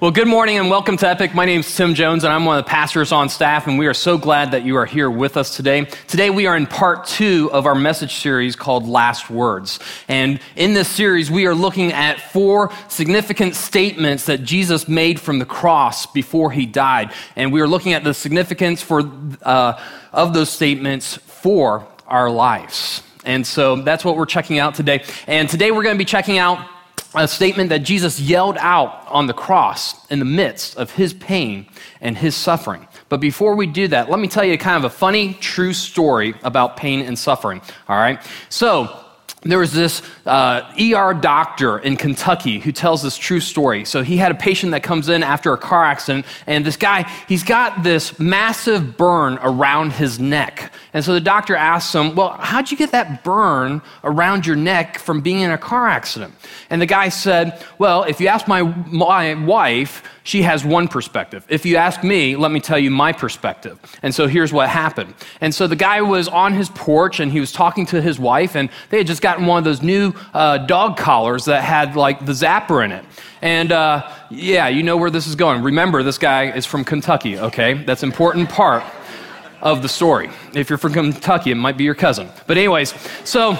Well, good morning and welcome to Epic. My name is Tim Jones and I'm one of the pastors on staff, and we are so glad that you are here with us today. Today, we are in part two of our message series called Last Words. And in this series, we are looking at four significant statements that Jesus made from the cross before he died. And we are looking at the significance for, uh, of those statements for our lives. And so that's what we're checking out today. And today, we're going to be checking out a statement that Jesus yelled out on the cross in the midst of his pain and his suffering. But before we do that, let me tell you kind of a funny, true story about pain and suffering. All right? So, there was this uh, ER doctor in Kentucky who tells this true story. So he had a patient that comes in after a car accident, and this guy, he's got this massive burn around his neck. And so the doctor asks him, Well, how'd you get that burn around your neck from being in a car accident? And the guy said, Well, if you ask my, my wife, she has one perspective. If you ask me, let me tell you my perspective. And so here's what happened. And so the guy was on his porch and he was talking to his wife, and they had just gotten one of those new uh, dog collars that had like the zapper in it. And uh, yeah, you know where this is going. Remember, this guy is from Kentucky, okay? That's important part of the story. If you're from Kentucky, it might be your cousin. But, anyways, so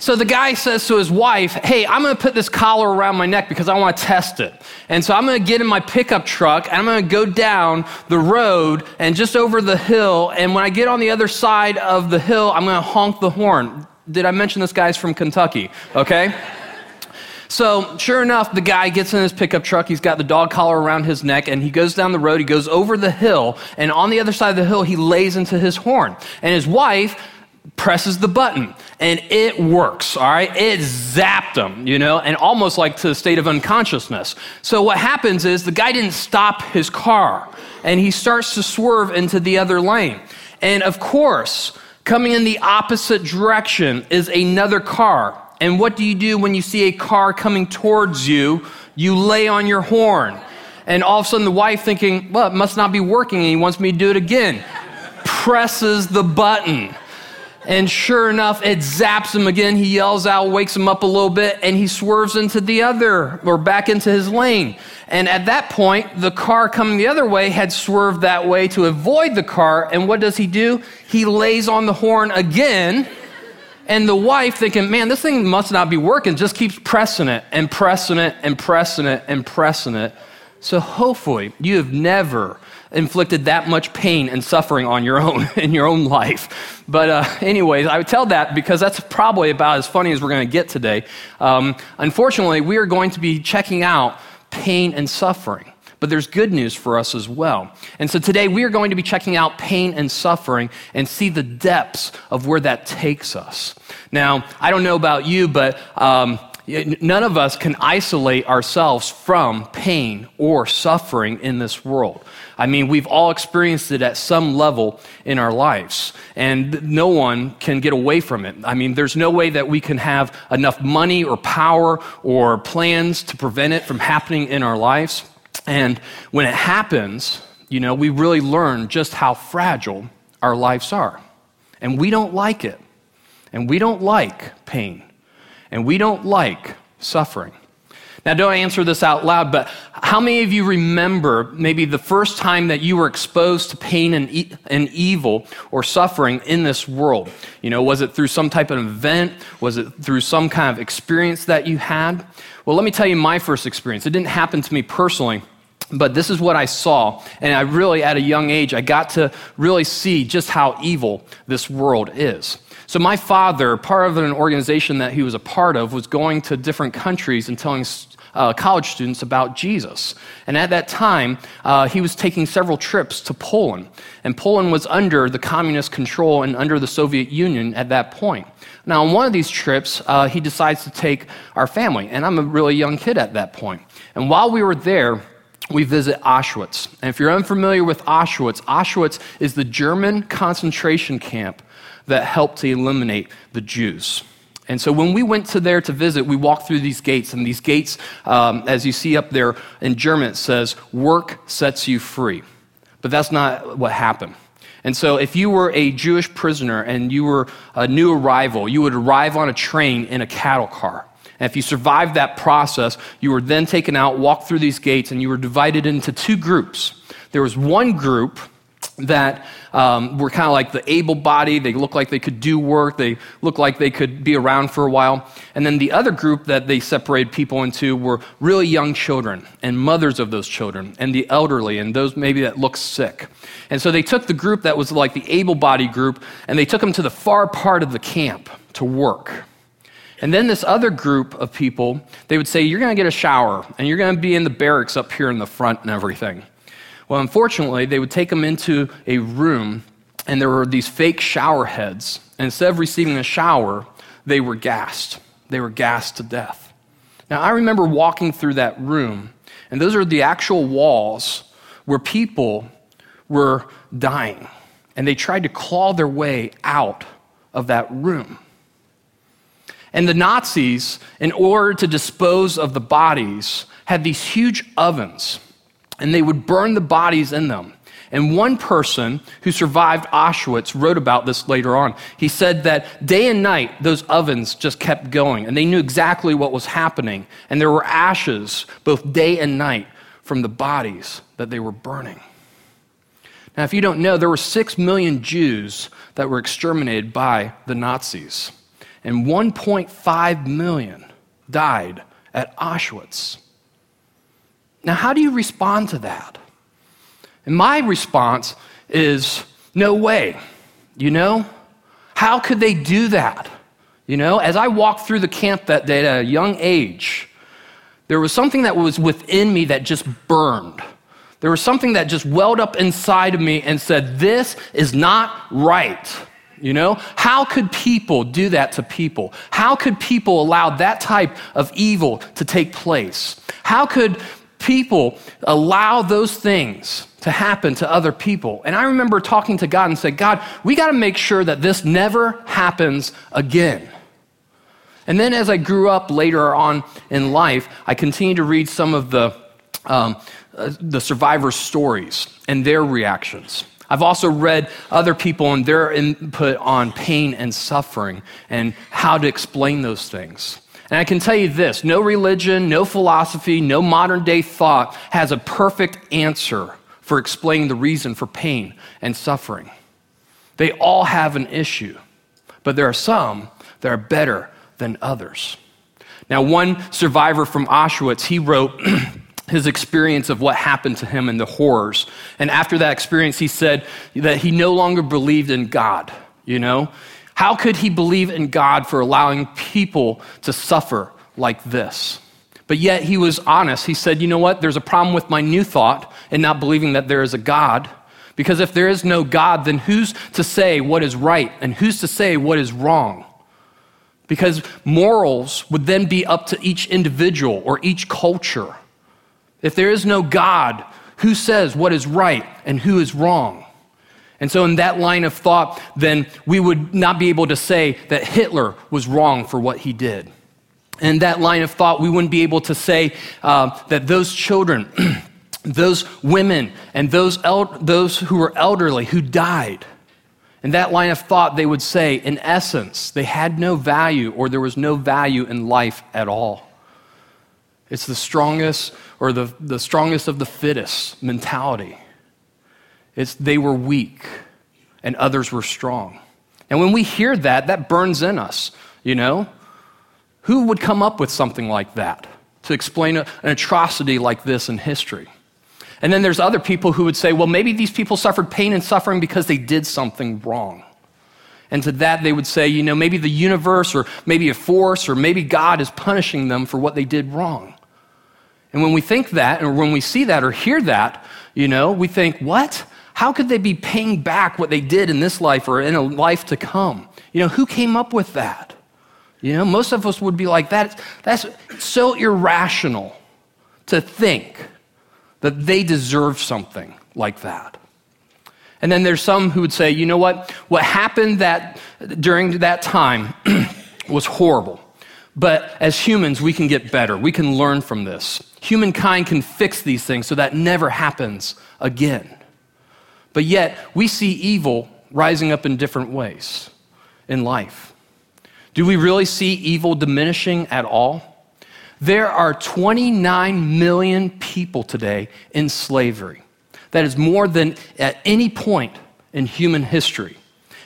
so the guy says to his wife, Hey, I'm to put this collar around my neck because I want to test it. And so I'm to get in my pickup truck and I'm to go down the road and just over the hill. And when I get on the other side of the hill, I'm to honk the horn. Did I mention this guy's from Kentucky? Okay. So, sure enough, the guy gets in his pickup truck. He's got the dog collar around his neck, and he goes down the road. He goes over the hill, and on the other side of the hill, he lays into his horn. And his wife presses the button and it works, all right? It zapped him, you know, and almost like to the state of unconsciousness. So what happens is the guy didn't stop his car and he starts to swerve into the other lane. And of course, coming in the opposite direction is another car. And what do you do when you see a car coming towards you? You lay on your horn. And all of a sudden, the wife thinking, well, it must not be working, and he wants me to do it again, presses the button. And sure enough, it zaps him again. He yells out, wakes him up a little bit, and he swerves into the other or back into his lane. And at that point, the car coming the other way had swerved that way to avoid the car. And what does he do? He lays on the horn again. And the wife, thinking, man, this thing must not be working, just keeps pressing it and pressing it and pressing it and pressing it. So hopefully, you have never inflicted that much pain and suffering on your own in your own life. But uh, anyways, I would tell that because that's probably about as funny as we're going to get today. Um, unfortunately, we are going to be checking out pain and suffering. But there's good news for us as well. And so today we are going to be checking out pain and suffering and see the depths of where that takes us. Now, I don't know about you, but um, None of us can isolate ourselves from pain or suffering in this world. I mean, we've all experienced it at some level in our lives, and no one can get away from it. I mean, there's no way that we can have enough money or power or plans to prevent it from happening in our lives. And when it happens, you know, we really learn just how fragile our lives are. And we don't like it. And we don't like pain and we don't like suffering. Now, don't answer this out loud, but how many of you remember maybe the first time that you were exposed to pain and, e- and evil or suffering in this world? You know, was it through some type of event? Was it through some kind of experience that you had? Well, let me tell you my first experience. It didn't happen to me personally. But this is what I saw, and I really, at a young age, I got to really see just how evil this world is. So, my father, part of an organization that he was a part of, was going to different countries and telling uh, college students about Jesus. And at that time, uh, he was taking several trips to Poland. And Poland was under the communist control and under the Soviet Union at that point. Now, on one of these trips, uh, he decides to take our family. And I'm a really young kid at that point. And while we were there, we visit Auschwitz. And if you're unfamiliar with Auschwitz, Auschwitz is the German concentration camp that helped to eliminate the Jews. And so when we went to there to visit, we walked through these gates, and these gates, um, as you see up there in German, it says, work sets you free. But that's not what happened. And so if you were a Jewish prisoner and you were a new arrival, you would arrive on a train in a cattle car. And if you survived that process, you were then taken out, walked through these gates, and you were divided into two groups. There was one group that um, were kind of like the able bodied. They looked like they could do work. They looked like they could be around for a while. And then the other group that they separated people into were really young children and mothers of those children and the elderly and those maybe that looked sick. And so they took the group that was like the able bodied group and they took them to the far part of the camp to work. And then this other group of people, they would say, You're going to get a shower and you're going to be in the barracks up here in the front and everything. Well, unfortunately, they would take them into a room, and there were these fake shower heads. And instead of receiving a shower, they were gassed. They were gassed to death. Now, I remember walking through that room, and those are the actual walls where people were dying. And they tried to claw their way out of that room. And the Nazis, in order to dispose of the bodies, had these huge ovens and they would burn the bodies in them. And one person who survived Auschwitz wrote about this later on. He said that day and night, those ovens just kept going, and they knew exactly what was happening. And there were ashes both day and night from the bodies that they were burning. Now, if you don't know, there were six million Jews that were exterminated by the Nazis, and 1.5 million died at Auschwitz. Now, how do you respond to that? And my response is no way. You know? How could they do that? You know, as I walked through the camp that day at a young age, there was something that was within me that just burned. There was something that just welled up inside of me and said, This is not right. You know, how could people do that to people? How could people allow that type of evil to take place? How could people allow those things to happen to other people. And I remember talking to God and said, God, we got to make sure that this never happens again. And then as I grew up later on in life, I continued to read some of the, um, uh, the survivors' stories and their reactions. I've also read other people and their input on pain and suffering and how to explain those things. And I can tell you this no religion, no philosophy, no modern day thought has a perfect answer for explaining the reason for pain and suffering. They all have an issue, but there are some that are better than others. Now, one survivor from Auschwitz, he wrote his experience of what happened to him and the horrors. And after that experience, he said that he no longer believed in God, you know? How could he believe in God for allowing people to suffer like this? But yet he was honest. He said, You know what? There's a problem with my new thought and not believing that there is a God. Because if there is no God, then who's to say what is right and who's to say what is wrong? Because morals would then be up to each individual or each culture. If there is no God, who says what is right and who is wrong? And so, in that line of thought, then we would not be able to say that Hitler was wrong for what he did. In that line of thought, we wouldn't be able to say uh, that those children, those women, and those, el- those who were elderly who died, in that line of thought, they would say, in essence, they had no value or there was no value in life at all. It's the strongest or the, the strongest of the fittest mentality. It's they were weak and others were strong. And when we hear that, that burns in us, you know? Who would come up with something like that to explain an atrocity like this in history? And then there's other people who would say, well, maybe these people suffered pain and suffering because they did something wrong. And to that, they would say, you know, maybe the universe or maybe a force or maybe God is punishing them for what they did wrong. And when we think that, or when we see that or hear that, you know, we think, what? How could they be paying back what they did in this life or in a life to come? You know, who came up with that? You know, most of us would be like, that. that's so irrational to think that they deserve something like that. And then there's some who would say, you know what? What happened that during that time was horrible. But as humans, we can get better. We can learn from this. Humankind can fix these things so that never happens again. But yet, we see evil rising up in different ways in life. Do we really see evil diminishing at all? There are 29 million people today in slavery. That is more than at any point in human history.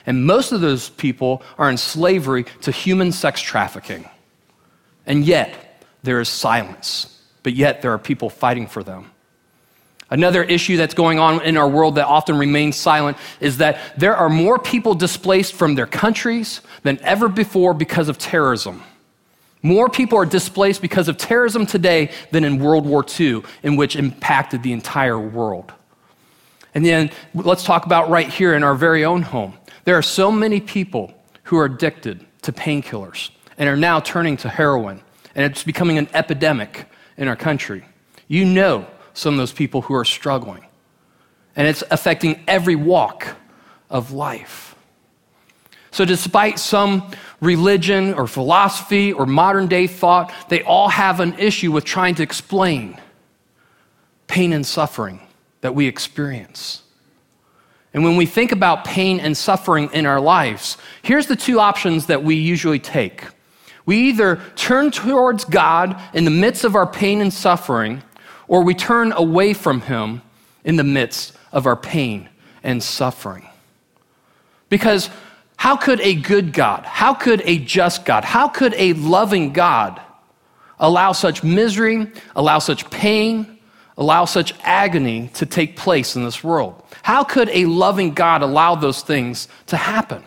And most of those people are in slavery to human sex trafficking. And yet, there is silence. But yet, there are people fighting for them. Another issue that's going on in our world that often remains silent is that there are more people displaced from their countries than ever before because of terrorism. More people are displaced because of terrorism today than in World War II, in which impacted the entire world. And then let's talk about right here in our very own home. There are so many people who are addicted to painkillers and are now turning to heroin, and it's becoming an epidemic in our country. You know some of those people who are struggling, and it's affecting every walk of life. So, despite some religion or philosophy or modern day thought, they all have an issue with trying to explain pain and suffering that we experience. And when we think about pain and suffering in our lives, here's the two options that we usually take. We either turn towards God in the midst of our pain and suffering, or we turn away from Him in the midst of our pain and suffering. Because how could a good God, how could a just God, how could a loving God allow such misery, allow such pain, allow such agony to take place in this world? How could a loving God allow those things to happen?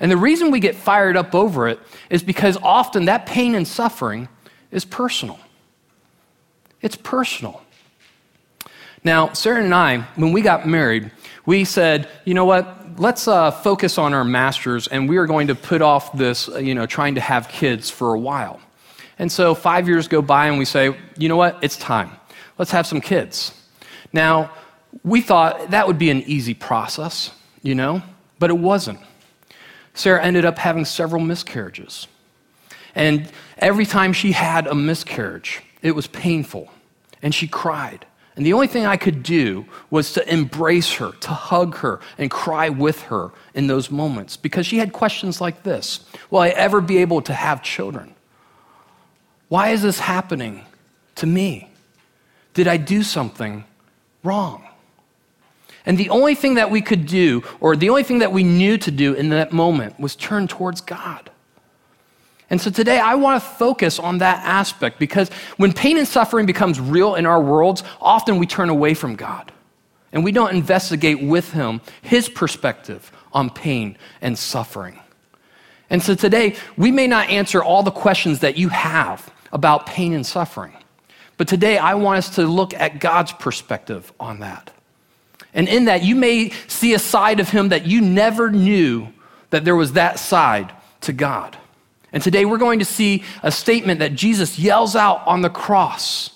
And the reason we get fired up over it is because often that pain and suffering is personal. It's personal. Now, Sarah and I, when we got married, we said, you know what, let's uh, focus on our masters, and we are going to put off this, uh, you know, trying to have kids for a while. And so five years go by, and we say, you know what, it's time. Let's have some kids. Now, we thought that would be an easy process, you know, but it wasn't. Sarah ended up having several miscarriages. And every time she had a miscarriage, it was painful, and she cried. And the only thing I could do was to embrace her, to hug her, and cry with her in those moments because she had questions like this Will I ever be able to have children? Why is this happening to me? Did I do something wrong? And the only thing that we could do, or the only thing that we knew to do in that moment, was turn towards God. And so today I want to focus on that aspect because when pain and suffering becomes real in our worlds, often we turn away from God and we don't investigate with Him His perspective on pain and suffering. And so today we may not answer all the questions that you have about pain and suffering, but today I want us to look at God's perspective on that. And in that, you may see a side of him that you never knew that there was that side to God. And today we're going to see a statement that Jesus yells out on the cross,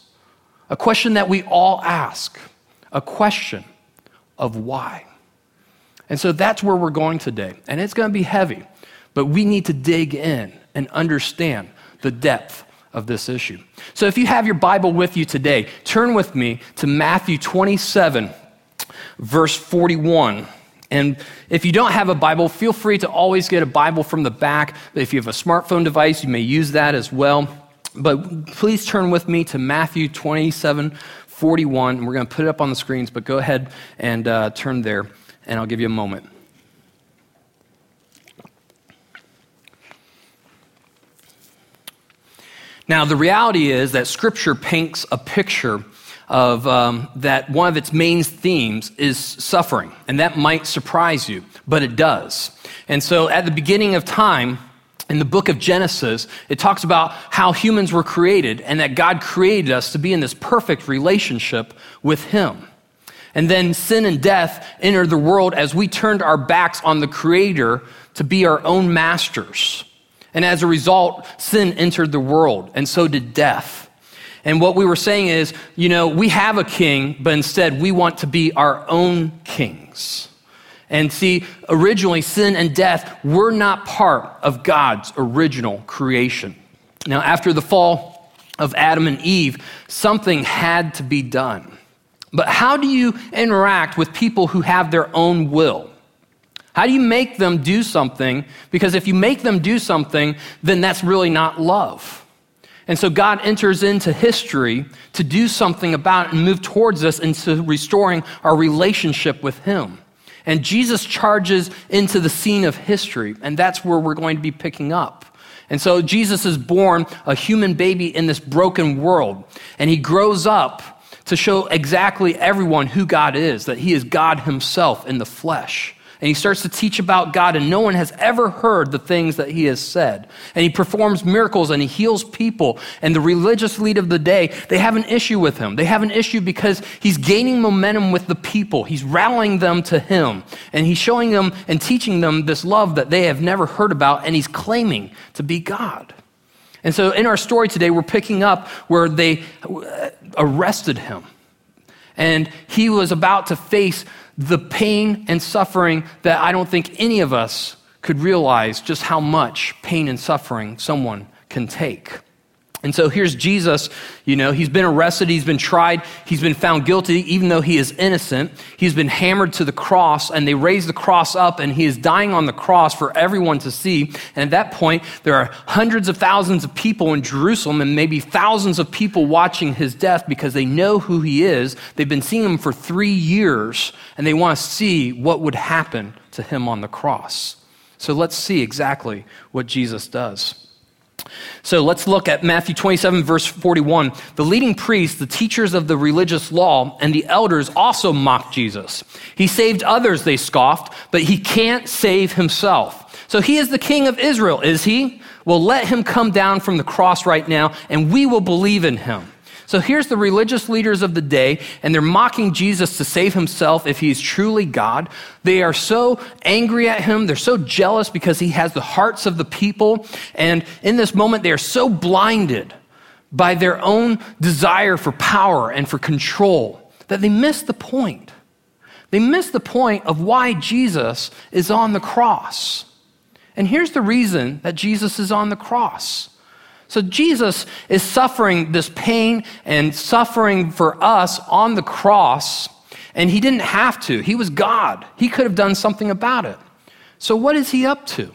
a question that we all ask, a question of why. And so that's where we're going today. And it's going to be heavy, but we need to dig in and understand the depth of this issue. So if you have your Bible with you today, turn with me to Matthew 27 verse 41. And if you don't have a Bible, feel free to always get a Bible from the back. If you have a smartphone device, you may use that as well. But please turn with me to Matthew 27 41. We're going to put it up on the screens, but go ahead and uh, turn there, and I'll give you a moment. Now, the reality is that Scripture paints a picture of um, that one of its main themes is suffering. And that might surprise you, but it does. And so at the beginning of time, in the book of Genesis, it talks about how humans were created and that God created us to be in this perfect relationship with Him. And then sin and death entered the world as we turned our backs on the Creator to be our own masters. And as a result, sin entered the world, and so did death. And what we were saying is, you know, we have a king, but instead we want to be our own kings. And see, originally, sin and death were not part of God's original creation. Now, after the fall of Adam and Eve, something had to be done. But how do you interact with people who have their own will? How do you make them do something? Because if you make them do something, then that's really not love. And so God enters into history to do something about it and move towards us into restoring our relationship with Him. And Jesus charges into the scene of history, and that's where we're going to be picking up. And so Jesus is born a human baby in this broken world, and he grows up to show exactly everyone who God is, that he is God himself in the flesh. And he starts to teach about God, and no one has ever heard the things that he has said. And he performs miracles and he heals people. And the religious lead of the day, they have an issue with him. They have an issue because he's gaining momentum with the people. He's rallying them to him. And he's showing them and teaching them this love that they have never heard about. And he's claiming to be God. And so in our story today, we're picking up where they arrested him. And he was about to face the pain and suffering that I don't think any of us could realize just how much pain and suffering someone can take. And so here's Jesus, you know, he's been arrested, he's been tried, he's been found guilty, even though he is innocent. He's been hammered to the cross, and they raise the cross up, and he is dying on the cross for everyone to see. And at that point, there are hundreds of thousands of people in Jerusalem, and maybe thousands of people watching his death because they know who he is. They've been seeing him for three years, and they want to see what would happen to him on the cross. So let's see exactly what Jesus does. So let's look at Matthew 27, verse 41. The leading priests, the teachers of the religious law, and the elders also mocked Jesus. He saved others, they scoffed, but he can't save himself. So he is the king of Israel, is he? Well, let him come down from the cross right now, and we will believe in him. So here's the religious leaders of the day, and they're mocking Jesus to save himself if he's truly God. They are so angry at him. They're so jealous because he has the hearts of the people. And in this moment, they are so blinded by their own desire for power and for control that they miss the point. They miss the point of why Jesus is on the cross. And here's the reason that Jesus is on the cross so Jesus is suffering this pain and suffering for us on the cross, and he didn't have to. He was God, he could have done something about it. So, what is he up to?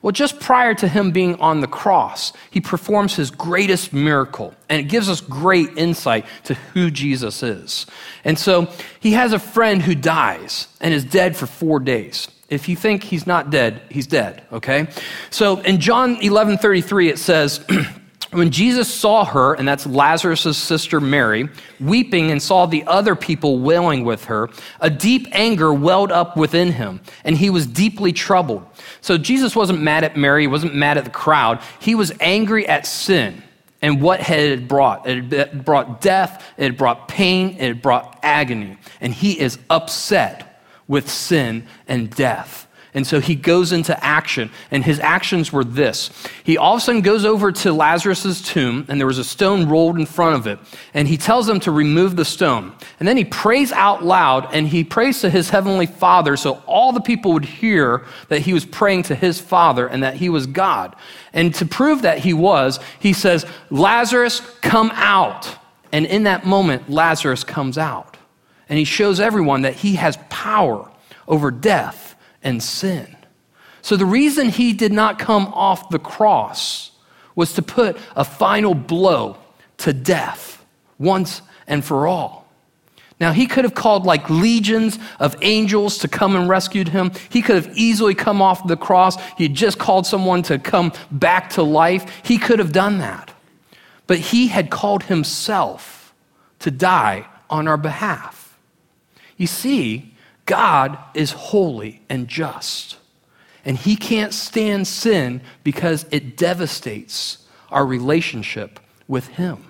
Well, just prior to him being on the cross, he performs his greatest miracle, and it gives us great insight to who Jesus is. And so he has a friend who dies and is dead for four days. If you think he's not dead, he's dead, okay? So in John 11 33, it says, When Jesus saw her, and that's Lazarus' sister Mary, weeping and saw the other people wailing with her, a deep anger welled up within him, and he was deeply troubled. So Jesus wasn't mad at Mary, he wasn't mad at the crowd. He was angry at sin and what had it brought. It had brought death, it had brought pain, it had brought agony. And he is upset with sin and death. And so he goes into action, and his actions were this. He all of a sudden goes over to Lazarus' tomb, and there was a stone rolled in front of it, and he tells them to remove the stone. And then he prays out loud, and he prays to his heavenly Father so all the people would hear that he was praying to his Father and that he was God. And to prove that he was, he says, Lazarus, come out. And in that moment, Lazarus comes out and he shows everyone that he has power over death and sin. So the reason he did not come off the cross was to put a final blow to death once and for all. Now, he could have called like legions of angels to come and rescued him. He could have easily come off the cross. He had just called someone to come back to life. He could have done that. But he had called himself to die on our behalf. You see, God is holy and just. And he can't stand sin because it devastates our relationship with him.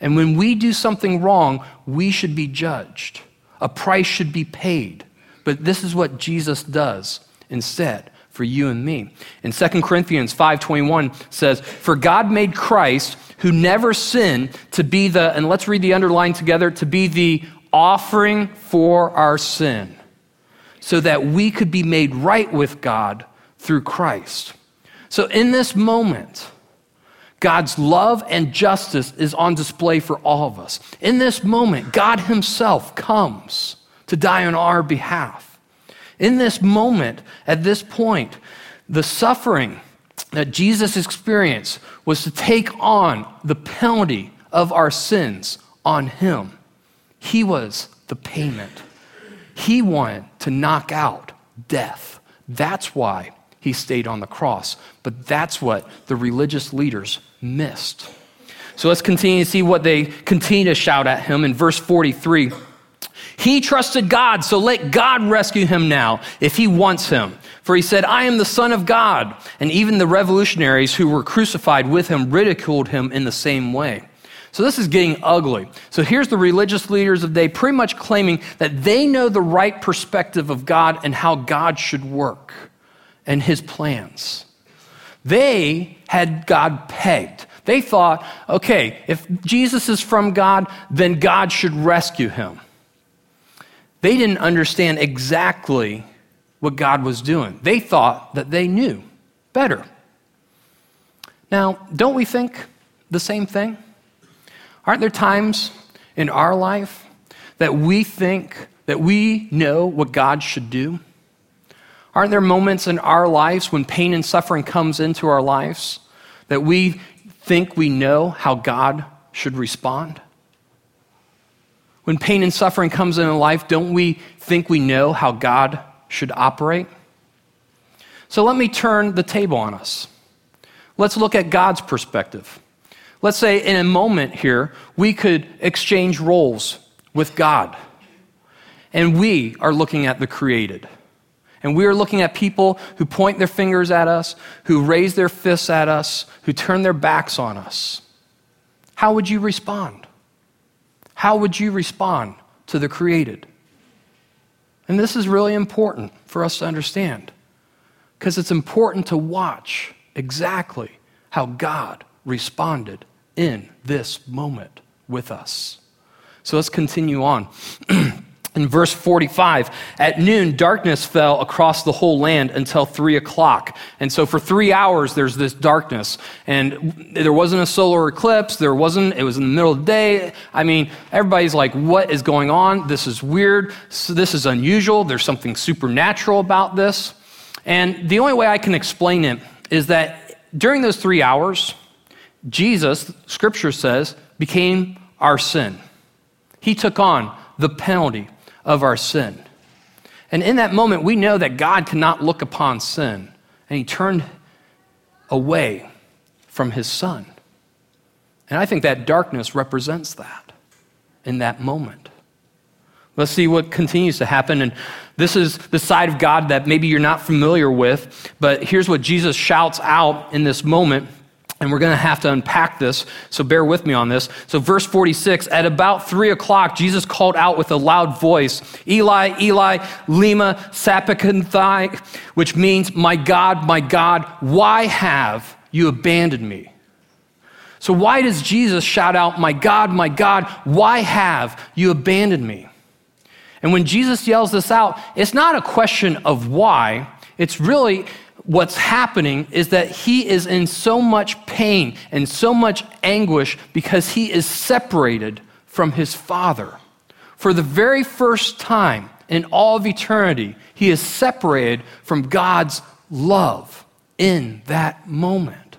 And when we do something wrong, we should be judged. A price should be paid. But this is what Jesus does instead for you and me. In 2 Corinthians 5:21 says, "For God made Christ who never sinned to be the and let's read the underline together to be the offering for our sin so that we could be made right with God through Christ. So, in this moment, God's love and justice is on display for all of us. In this moment, God Himself comes to die on our behalf. In this moment, at this point, the suffering that Jesus experienced was to take on the penalty of our sins on him. He was the payment. He wanted to knock out death. That's why he stayed on the cross. But that's what the religious leaders missed. So let's continue to see what they continue to shout at him in verse 43. He trusted God, so let God rescue him now if he wants him. For he said, I am the Son of God. And even the revolutionaries who were crucified with him ridiculed him in the same way. So this is getting ugly. So here's the religious leaders of the day pretty much claiming that they know the right perspective of God and how God should work and his plans. They had God pegged. They thought, okay, if Jesus is from God, then God should rescue him. They didn't understand exactly what God was doing. They thought that they knew better. Now, don't we think the same thing? Aren't there times in our life that we think that we know what God should do? Aren't there moments in our lives when pain and suffering comes into our lives that we think we know how God should respond? When pain and suffering comes into life, don't we think we know how God should operate? So let me turn the table on us. Let's look at God's perspective. Let's say in a moment here, we could exchange roles with God. And we are looking at the created. And we are looking at people who point their fingers at us, who raise their fists at us, who turn their backs on us. How would you respond? How would you respond to the created? And this is really important for us to understand because it's important to watch exactly how God responded in this moment with us. So let's continue on. In verse 45, at noon, darkness fell across the whole land until three o'clock. And so for three hours, there's this darkness. And there wasn't a solar eclipse. There wasn't, it was in the middle of the day. I mean, everybody's like, what is going on? This is weird. So this is unusual. There's something supernatural about this. And the only way I can explain it is that during those three hours, Jesus, scripture says, became our sin. He took on the penalty of our sin. And in that moment, we know that God cannot look upon sin, and He turned away from His Son. And I think that darkness represents that in that moment. Let's see what continues to happen. And this is the side of God that maybe you're not familiar with, but here's what Jesus shouts out in this moment and we're going to have to unpack this, so bear with me on this. So, verse 46 At about three o'clock, Jesus called out with a loud voice, Eli, Eli, lema sabachthani, which means, My God, my God, why have you abandoned me? So, why does Jesus shout out, My God, my God, why have you abandoned me? And when Jesus yells this out, it's not a question of why, it's really what's happening is that he is in so much pain and so much anguish because he is separated from his Father. For the very first time in all of eternity, he is separated from God's love in that moment.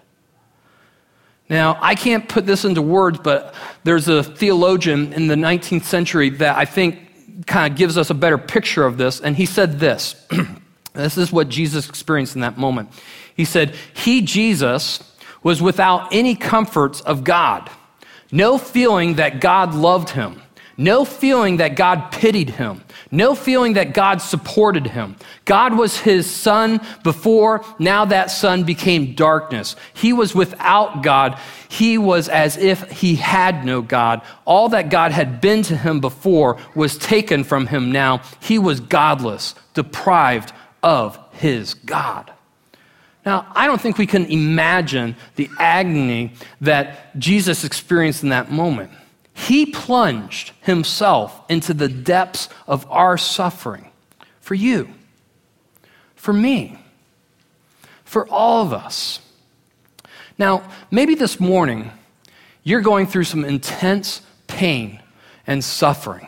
Now, I can't put this into words, but there's a theologian in the 19th century that I think kind of gives us a better picture of this, and he said this. This is what Jesus experienced in that moment. He said, He, Jesus, was without any comforts of God, no feeling that God loved him, no feeling that God pitied him, no feeling that God supported him. God was his son before, now that son became darkness. He was without God. He was as if he had no God. All that God had been to him before was taken from him now. He was godless, deprived of his God. Now, I don't think we can imagine the agony that Jesus experienced in that moment. He plunged himself into the depths of our suffering for you, for me, for all of us. Now, maybe this morning you're going through some intense pain and suffering.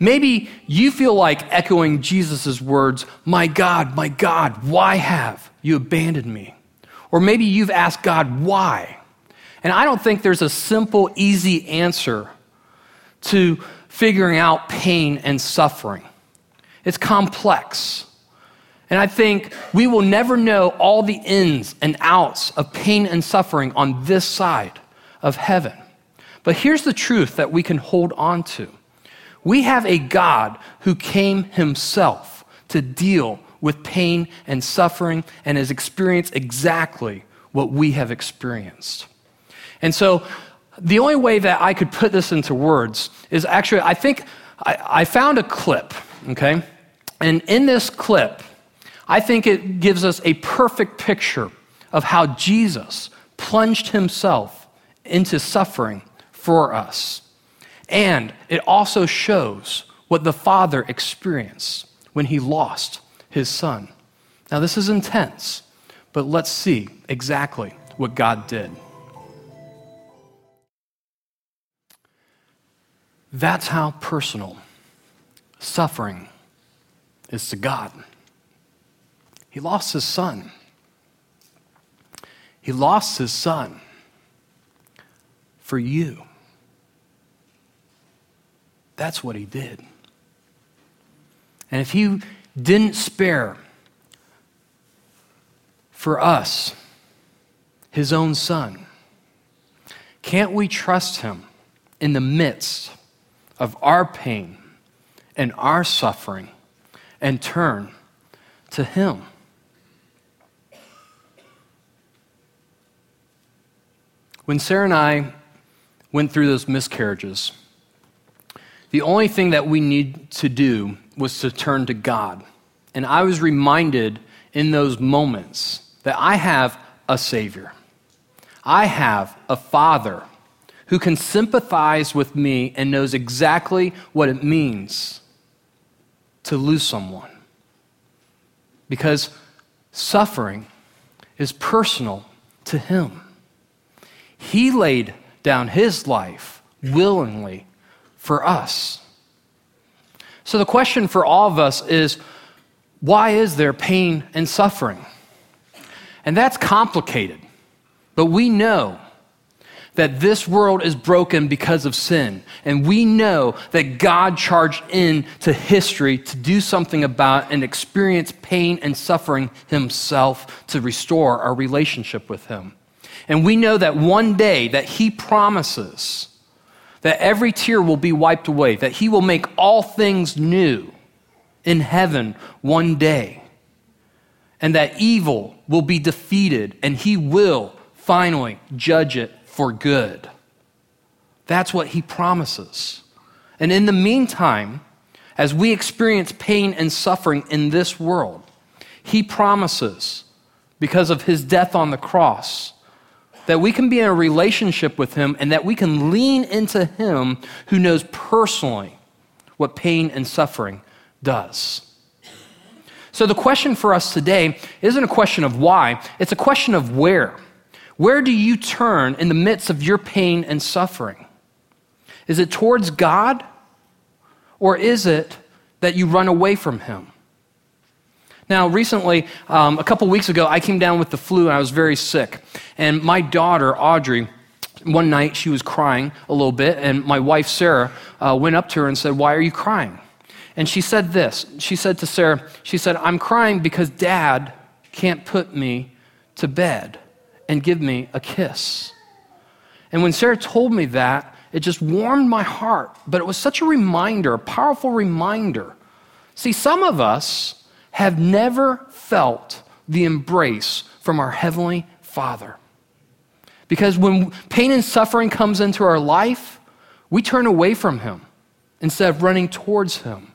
Maybe you feel like echoing Jesus' words, My God, my God, why have you abandoned me? Or maybe you've asked God, Why? And I don't think there's a simple, easy answer to figuring out pain and suffering. It's complex. And I think we will never know all the ins and outs of pain and suffering on this side of heaven. But here's the truth that we can hold on to we have a God who came himself to deal with pain and suffering and has experienced exactly what we have experienced. And so, the only way that I could put this into words is actually, I think I, I found a clip, okay? And in this clip, I think it gives us a perfect picture of how Jesus plunged himself into suffering for us. And it also shows what the Father experienced when he lost his son. Now, this is intense, but let's see exactly what God did. That's how personal suffering is to God. He lost his son. He lost his son for you. That's what he did. And if he didn't spare for us his own son, can't we trust him in the midst of our pain and our suffering and turn to him? When Sarah and I went through those miscarriages, the only thing that we need to do was to turn to God. And I was reminded in those moments that I have a Savior. I have a Father who can sympathize with me and knows exactly what it means to lose someone. Because suffering is personal to Him. He laid down His life willingly for us. So the question for all of us is why is there pain and suffering? And that's complicated, but we know that this world is broken because of sin. And we know that God charged in to history to do something about and experience pain and suffering himself to restore our relationship with him. And we know that one day that he promises that every tear will be wiped away, that he will make all things new in heaven one day, and that evil will be defeated and he will finally judge it for good. That's what he promises. And in the meantime, as we experience pain and suffering in this world, he promises, because of his death on the cross, that we can be in a relationship with Him and that we can lean into Him who knows personally what pain and suffering does. So, the question for us today isn't a question of why, it's a question of where. Where do you turn in the midst of your pain and suffering? Is it towards God or is it that you run away from Him? Now, recently, um, a couple weeks ago, I came down with the flu and I was very sick. And my daughter, Audrey, one night she was crying a little bit, and my wife, Sarah, uh, went up to her and said, Why are you crying? And she said this. She said to Sarah, She said, I'm crying because dad can't put me to bed and give me a kiss. And when Sarah told me that, it just warmed my heart. But it was such a reminder, a powerful reminder. See, some of us, have never felt the embrace from our Heavenly Father. Because when pain and suffering comes into our life, we turn away from Him instead of running towards Him.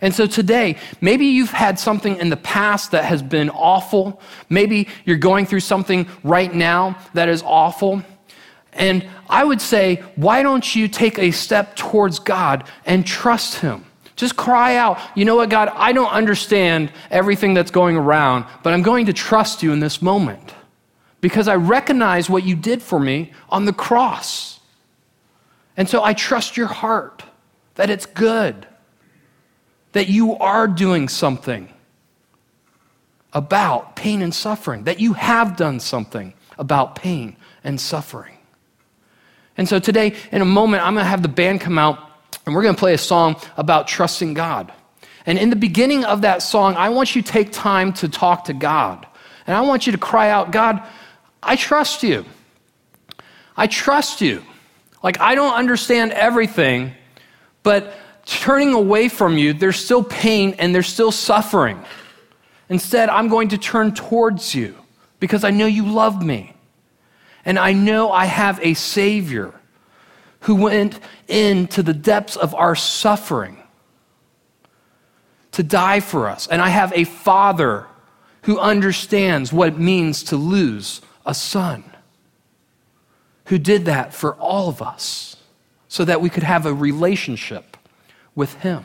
And so today, maybe you've had something in the past that has been awful. Maybe you're going through something right now that is awful. And I would say, why don't you take a step towards God and trust Him? Just cry out, you know what, God, I don't understand everything that's going around, but I'm going to trust you in this moment because I recognize what you did for me on the cross. And so I trust your heart that it's good, that you are doing something about pain and suffering, that you have done something about pain and suffering. And so today, in a moment, I'm going to have the band come out and we're going to play a song about trusting God. And in the beginning of that song, I want you to take time to talk to God. And I want you to cry out, God, I trust you. I trust you. Like, I don't understand everything, but turning away from you, there's still pain and there's still suffering. Instead, I'm going to turn towards you because I know you love me. And I know I have a Savior who went into the depths of our suffering to die for us. And I have a Father who understands what it means to lose a son, who did that for all of us so that we could have a relationship with Him.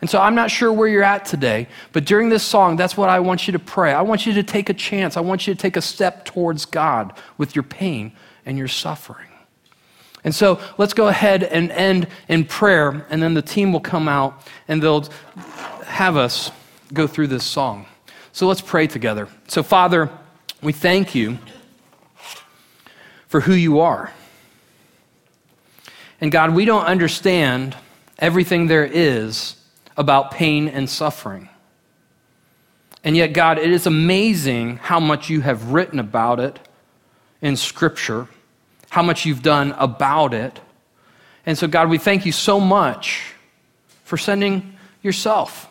And so I'm not sure where you're at today, but during this song, that's what I want you to pray. I want you to take a chance. I want you to take a step towards God with your pain and your suffering. And so let's go ahead and end in prayer, and then the team will come out and they'll have us go through this song. So let's pray together. So, Father, we thank you for who you are. And God, we don't understand everything there is about pain and suffering. And yet, God, it is amazing how much you have written about it in Scripture, how much you've done about it. And so, God, we thank you so much for sending yourself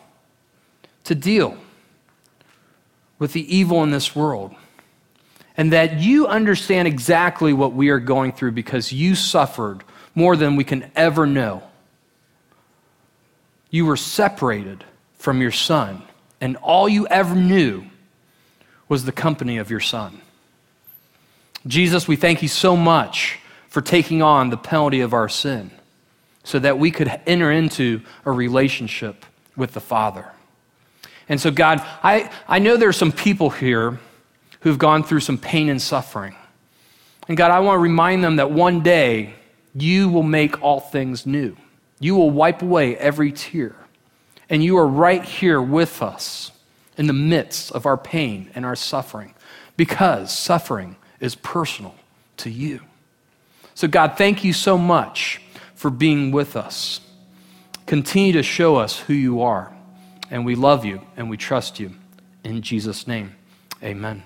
to deal with the evil in this world. And that you understand exactly what we are going through because you suffered more than we can ever know. You were separated from your son, and all you ever knew was the company of your son. Jesus, we thank you so much for taking on the penalty of our sin so that we could enter into a relationship with the Father. And so, God, I, I know there are some people here who've gone through some pain and suffering. And God, I want to remind them that one day you will make all things new. You will wipe away every tear. And you are right here with us in the midst of our pain and our suffering because suffering is personal to you. So, God, thank you so much for being with us. Continue to show us who you are. And we love you and we trust you. In Jesus' name, amen.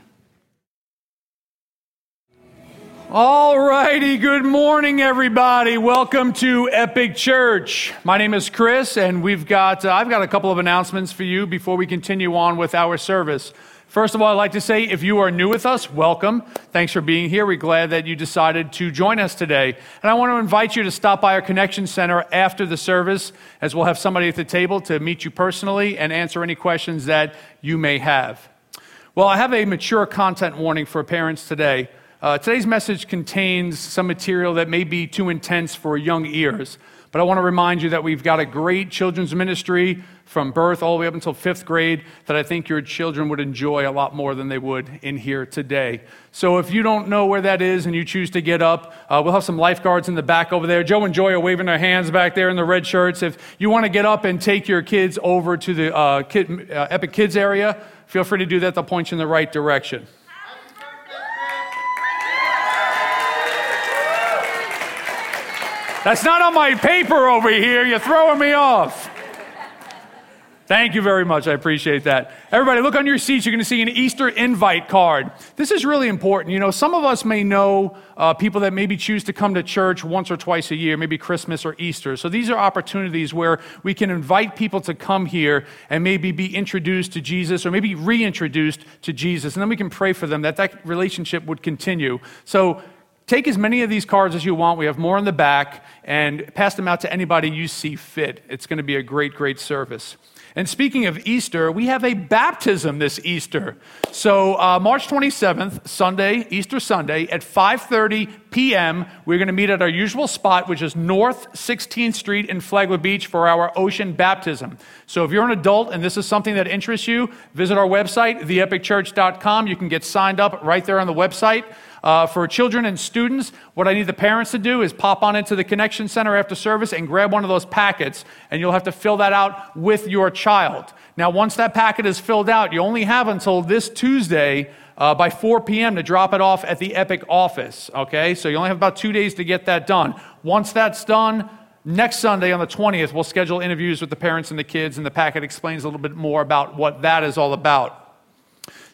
All righty, good morning, everybody. Welcome to Epic Church. My name is Chris, and we've got uh, I've got a couple of announcements for you before we continue on with our service. First of all, I'd like to say if you are new with us, welcome. Thanks for being here. We're glad that you decided to join us today. And I want to invite you to stop by our Connection Center after the service, as we'll have somebody at the table to meet you personally and answer any questions that you may have. Well, I have a mature content warning for parents today. Uh, today's message contains some material that may be too intense for young ears, but I want to remind you that we've got a great children's ministry from birth all the way up until fifth grade that I think your children would enjoy a lot more than they would in here today. So if you don't know where that is and you choose to get up, uh, we'll have some lifeguards in the back over there. Joe and Joy are waving their hands back there in the red shirts. If you want to get up and take your kids over to the uh, kid, uh, Epic Kids area, feel free to do that. They'll point you in the right direction. That's not on my paper over here. You're throwing me off. Thank you very much. I appreciate that. Everybody, look on your seats. You're going to see an Easter invite card. This is really important. You know, some of us may know uh, people that maybe choose to come to church once or twice a year, maybe Christmas or Easter. So these are opportunities where we can invite people to come here and maybe be introduced to Jesus or maybe reintroduced to Jesus. And then we can pray for them that that relationship would continue. So Take as many of these cards as you want. We have more in the back, and pass them out to anybody you see fit. It's going to be a great, great service. And speaking of Easter, we have a baptism this Easter. So uh, March 27th, Sunday, Easter Sunday, at 5:30 p.m., we're going to meet at our usual spot, which is North 16th Street in Flagler Beach, for our ocean baptism. So if you're an adult and this is something that interests you, visit our website, theepicchurch.com. You can get signed up right there on the website. Uh, for children and students, what I need the parents to do is pop on into the Connection Center after service and grab one of those packets, and you'll have to fill that out with your child. Now, once that packet is filled out, you only have until this Tuesday uh, by 4 p.m. to drop it off at the Epic office. Okay, so you only have about two days to get that done. Once that's done, next Sunday on the 20th, we'll schedule interviews with the parents and the kids, and the packet explains a little bit more about what that is all about.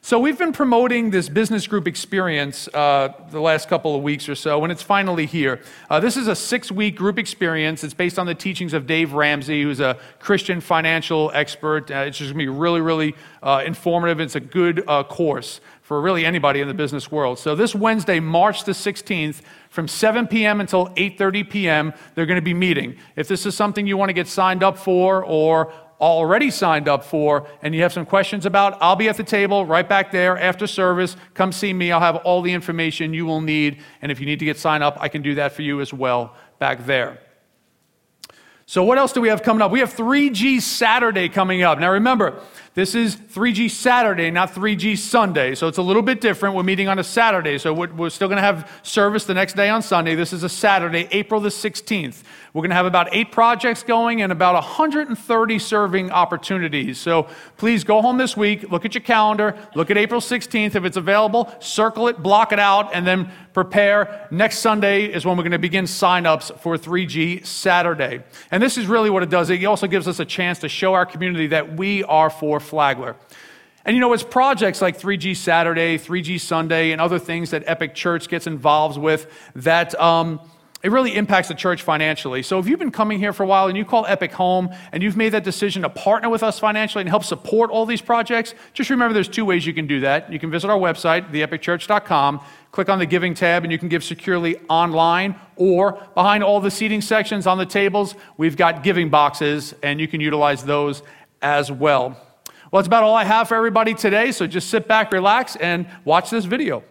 So, we've been promoting this business group experience uh, the last couple of weeks or so, and it's finally here. Uh, this is a six week group experience. It's based on the teachings of Dave Ramsey, who's a Christian financial expert. Uh, it's just going to be really, really uh, informative. It's a good uh, course for really anybody in the business world. So, this Wednesday, March the 16th, from 7 p.m. until 8:30 p.m., they're going to be meeting. If this is something you want to get signed up for or already signed up for and you have some questions about, I'll be at the table right back there after service. Come see me. I'll have all the information you will need. And if you need to get signed up, I can do that for you as well back there. So, what else do we have coming up? We have 3G Saturday coming up. Now, remember, this is 3G Saturday, not 3G Sunday. So it's a little bit different. We're meeting on a Saturday. So we're still going to have service the next day on Sunday. This is a Saturday, April the 16th. We're going to have about eight projects going and about 130 serving opportunities. So please go home this week, look at your calendar, look at April 16th. If it's available, circle it, block it out, and then prepare. Next Sunday is when we're going to begin signups for 3G Saturday. And this is really what it does. It also gives us a chance to show our community that we are for Flagler. And you know, it's projects like 3G Saturday, 3G Sunday, and other things that Epic Church gets involved with that. Um, it really impacts the church financially. So if you've been coming here for a while and you call Epic home and you've made that decision to partner with us financially and help support all these projects, just remember there's two ways you can do that. You can visit our website, theepicchurch.com, click on the giving tab, and you can give securely online or behind all the seating sections on the tables, we've got giving boxes and you can utilize those as well. Well, that's about all I have for everybody today, so just sit back, relax, and watch this video.